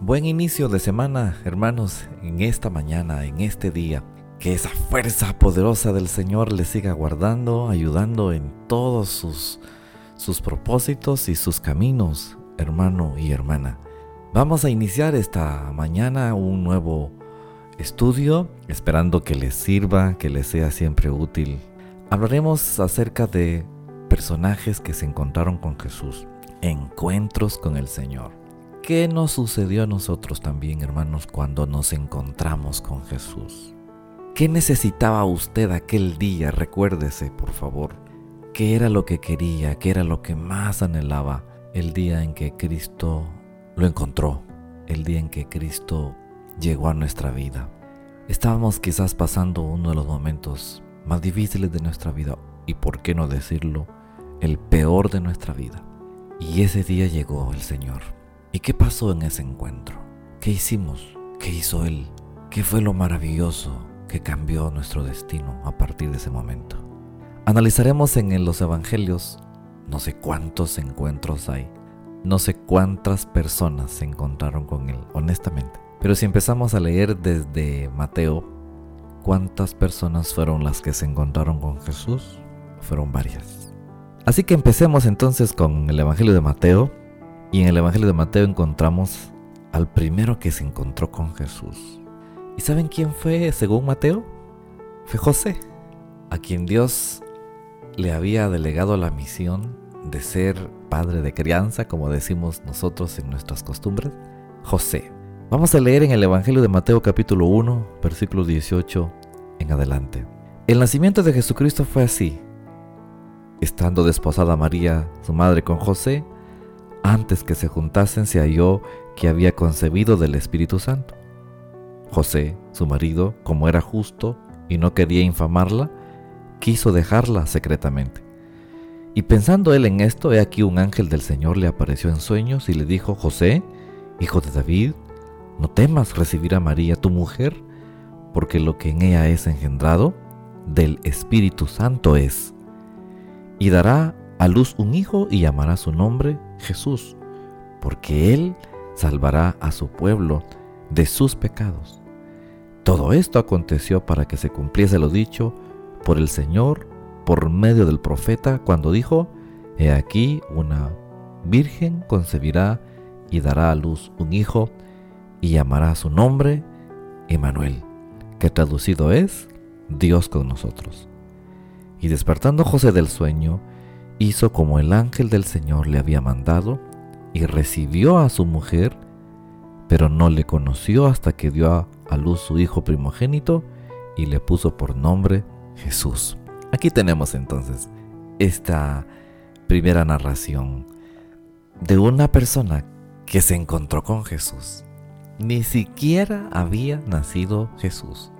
Buen inicio de semana, hermanos, en esta mañana, en este día. Que esa fuerza poderosa del Señor le siga guardando, ayudando en todos sus, sus propósitos y sus caminos, hermano y hermana. Vamos a iniciar esta mañana un nuevo estudio, esperando que les sirva, que les sea siempre útil. Hablaremos acerca de personajes que se encontraron con Jesús, encuentros con el Señor. ¿Qué nos sucedió a nosotros también, hermanos, cuando nos encontramos con Jesús? ¿Qué necesitaba usted aquel día? Recuérdese, por favor. ¿Qué era lo que quería? ¿Qué era lo que más anhelaba el día en que Cristo lo encontró? El día en que Cristo llegó a nuestra vida. Estábamos quizás pasando uno de los momentos más difíciles de nuestra vida y, por qué no decirlo, el peor de nuestra vida. Y ese día llegó el Señor ¿Y qué pasó en ese encuentro? ¿Qué hicimos? ¿Qué hizo Él? ¿Qué fue lo maravilloso que cambió nuestro destino a partir de ese momento? Analizaremos en los Evangelios, no sé cuántos encuentros hay, no sé cuántas personas se encontraron con Él, honestamente. Pero si empezamos a leer desde Mateo, ¿cuántas personas fueron las que se encontraron con Jesús? Fueron varias. Así que empecemos entonces con el Evangelio de Mateo, y en el Evangelio de Mateo encontramos al primero que se encontró con Jesús. ¿Y saben quién fue según Mateo? Fue José, a quien Dios le había delegado la misión de ser padre de crianza, como decimos nosotros en nuestras costumbres. José. Vamos a leer en el Evangelio de Mateo capítulo 1, versículo 18 en adelante. El nacimiento de Jesucristo fue así. Estando desposada María, su madre, con José, antes que se juntasen se halló que había concebido del Espíritu Santo. José, su marido, como era justo y no quería infamarla, quiso dejarla secretamente. Y pensando él en esto, he aquí un ángel del Señor le apareció en sueños y le dijo, José, hijo de David, no temas recibir a María tu mujer, porque lo que en ella es engendrado del Espíritu Santo es. Y dará a luz un hijo y llamará su nombre Jesús, porque Él salvará a su pueblo de sus pecados. Todo esto aconteció para que se cumpliese lo dicho por el Señor por medio del profeta cuando dijo, He aquí una virgen concebirá y dará a luz un hijo y llamará su nombre Emanuel, que traducido es Dios con nosotros. Y despertando José del sueño, hizo como el ángel del Señor le había mandado y recibió a su mujer, pero no le conoció hasta que dio a luz su hijo primogénito y le puso por nombre Jesús. Aquí tenemos entonces esta primera narración de una persona que se encontró con Jesús. Ni siquiera había nacido Jesús.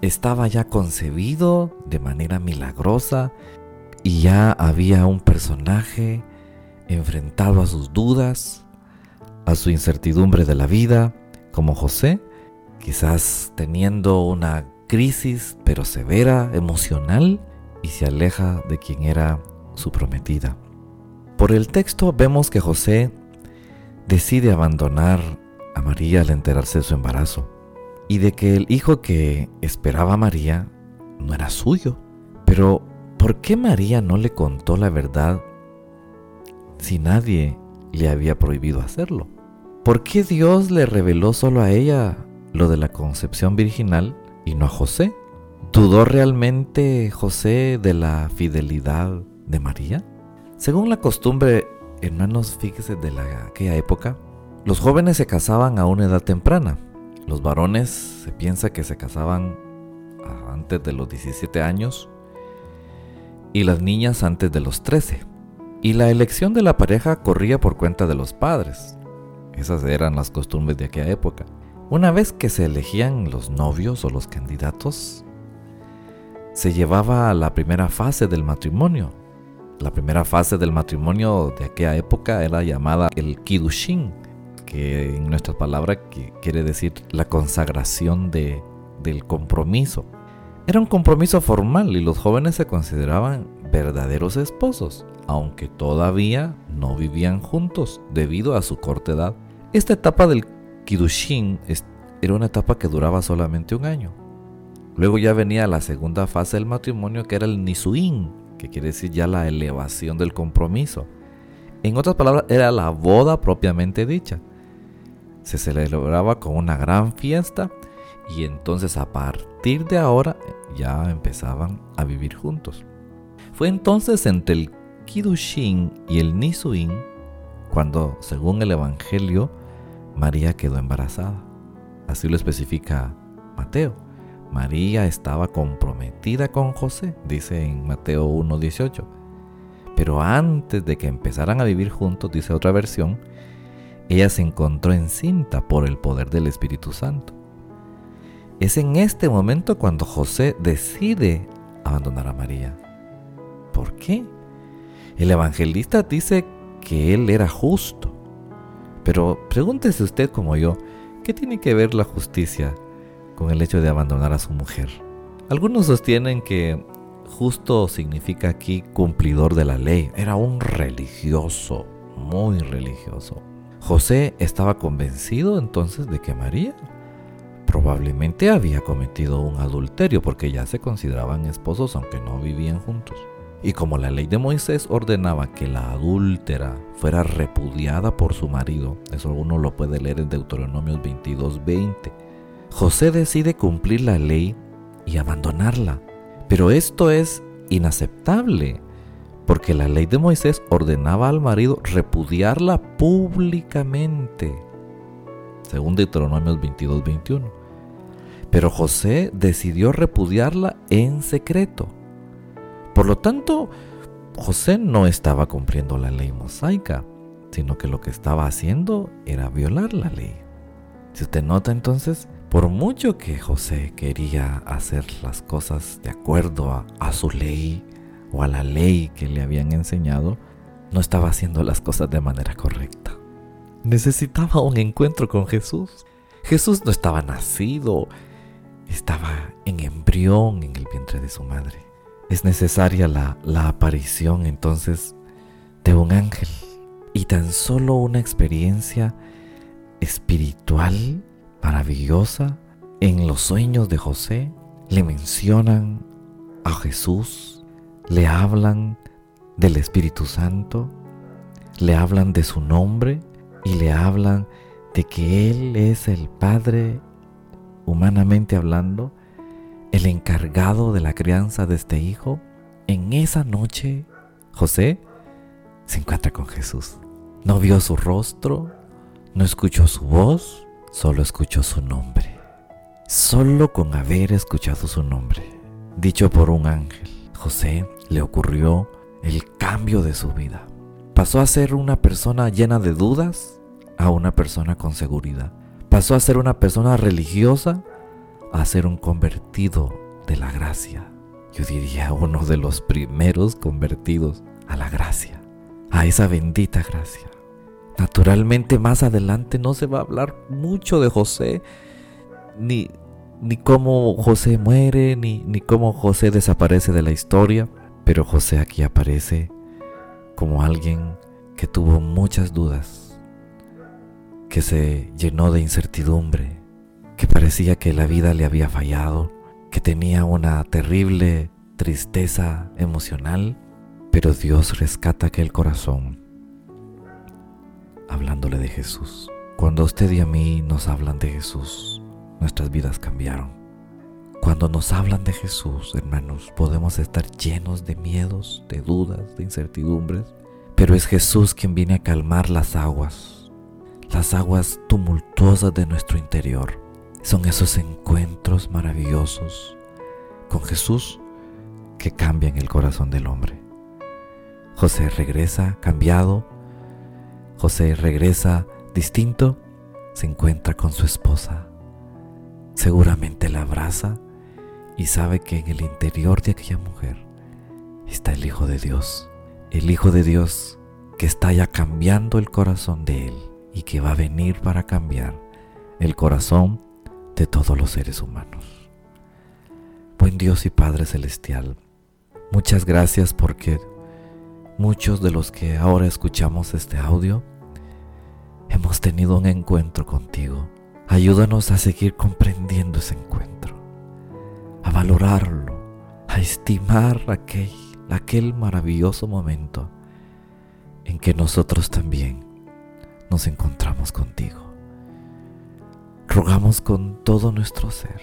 Estaba ya concebido de manera milagrosa y ya había un personaje enfrentado a sus dudas, a su incertidumbre de la vida, como José, quizás teniendo una crisis pero severa, emocional, y se aleja de quien era su prometida. Por el texto vemos que José decide abandonar a María al enterarse de su embarazo y de que el hijo que esperaba María no era suyo, pero ¿Por qué María no le contó la verdad si nadie le había prohibido hacerlo? ¿Por qué Dios le reveló solo a ella lo de la concepción virginal y no a José? ¿Dudó realmente José de la fidelidad de María? Según la costumbre, hermanos, fíjese de la, aquella época, los jóvenes se casaban a una edad temprana. Los varones se piensa que se casaban antes de los 17 años y las niñas antes de los 13. Y la elección de la pareja corría por cuenta de los padres. Esas eran las costumbres de aquella época. Una vez que se elegían los novios o los candidatos, se llevaba a la primera fase del matrimonio. La primera fase del matrimonio de aquella época era llamada el Kidushin, que en nuestra palabra quiere decir la consagración de, del compromiso. Era un compromiso formal y los jóvenes se consideraban verdaderos esposos, aunque todavía no vivían juntos debido a su corta edad. Esta etapa del Kidushin era una etapa que duraba solamente un año. Luego ya venía la segunda fase del matrimonio que era el Nisuin, que quiere decir ya la elevación del compromiso. En otras palabras, era la boda propiamente dicha. Se celebraba con una gran fiesta y entonces a partir de ahora ya empezaban a vivir juntos. Fue entonces entre el Kidushin y el Nisuin cuando, según el Evangelio, María quedó embarazada. Así lo especifica Mateo. María estaba comprometida con José, dice en Mateo 1.18. Pero antes de que empezaran a vivir juntos, dice otra versión, ella se encontró encinta por el poder del Espíritu Santo. Es en este momento cuando José decide abandonar a María. ¿Por qué? El evangelista dice que él era justo. Pero pregúntese usted como yo, ¿qué tiene que ver la justicia con el hecho de abandonar a su mujer? Algunos sostienen que justo significa aquí cumplidor de la ley. Era un religioso, muy religioso. José estaba convencido entonces de que María probablemente había cometido un adulterio porque ya se consideraban esposos aunque no vivían juntos. Y como la ley de Moisés ordenaba que la adúltera fuera repudiada por su marido, eso uno lo puede leer en Deuteronomios 22:20, José decide cumplir la ley y abandonarla. Pero esto es inaceptable, porque la ley de Moisés ordenaba al marido repudiarla públicamente, según Deuteronomios 22:21. Pero José decidió repudiarla en secreto. Por lo tanto, José no estaba cumpliendo la ley mosaica, sino que lo que estaba haciendo era violar la ley. Si usted nota entonces, por mucho que José quería hacer las cosas de acuerdo a, a, su ley o a la ley que le habían enseñado, no estaba haciendo las cosas de manera correcta. Necesitaba un encuentro con Jesús. Jesús no estaba nacido, estaba en embrión en el vientre de su madre. Es necesaria la, la aparición entonces de un ángel y tan solo una experiencia espiritual maravillosa en los sueños de José le mencionan a Jesús, le hablan del Espíritu Santo, le hablan de su nombre y le hablan de que Él es el Padre humanamente hablando, el encargado de la crianza de este hijo, en esa noche José se encuentra con Jesús. No vio su rostro, no escuchó su voz, solo escuchó su nombre. Solo con haber escuchado su nombre, dicho por un ángel, José le ocurrió el cambio de su vida. Pasó a ser una persona llena de dudas a una persona con seguridad pasó a ser una persona religiosa a ser un convertido de la gracia. Yo diría uno de los primeros convertidos a la gracia, a esa bendita gracia. Naturalmente más adelante no se va a hablar mucho de José, ni, ni cómo José muere, ni, ni cómo José desaparece de la historia, pero José aquí aparece como alguien que tuvo muchas dudas, que se llenó de incertidumbre, que parecía que la vida le había fallado, que tenía una terrible tristeza emocional, pero Dios rescata aquel corazón hablándole de Jesús. Cuando usted y a mí nos hablan de Jesús, nuestras vidas cambiaron. Cuando nos hablan de Jesús, hermanos, podemos estar llenos de miedos, de dudas, de incertidumbres, pero es Jesús quien viene a calmar las aguas las aguas tumultuosas de nuestro interior. Son esos encuentros maravillosos con Jesús que cambian el corazón del hombre. José regresa cambiado, José regresa distinto, se encuentra con su esposa. Seguramente la abraza y sabe que en el interior de aquella mujer está el Hijo de Dios, el Hijo de Dios que está ya cambiando el corazón de él y que va a venir para cambiar el corazón de todos los seres humanos. Buen Dios y Padre Celestial, muchas gracias porque muchos de los que ahora escuchamos este audio hemos tenido un encuentro contigo. Ayúdanos a seguir comprendiendo ese encuentro, a valorarlo, a estimar aquel, aquel maravilloso momento en que nosotros también nos encontramos contigo. Rogamos con todo nuestro ser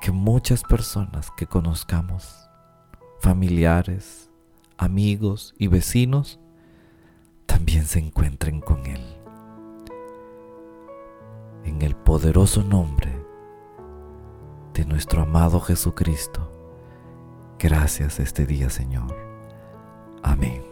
que muchas personas que conozcamos, familiares, amigos y vecinos, también se encuentren con Él. En el poderoso nombre de nuestro amado Jesucristo, gracias este día Señor. Amén.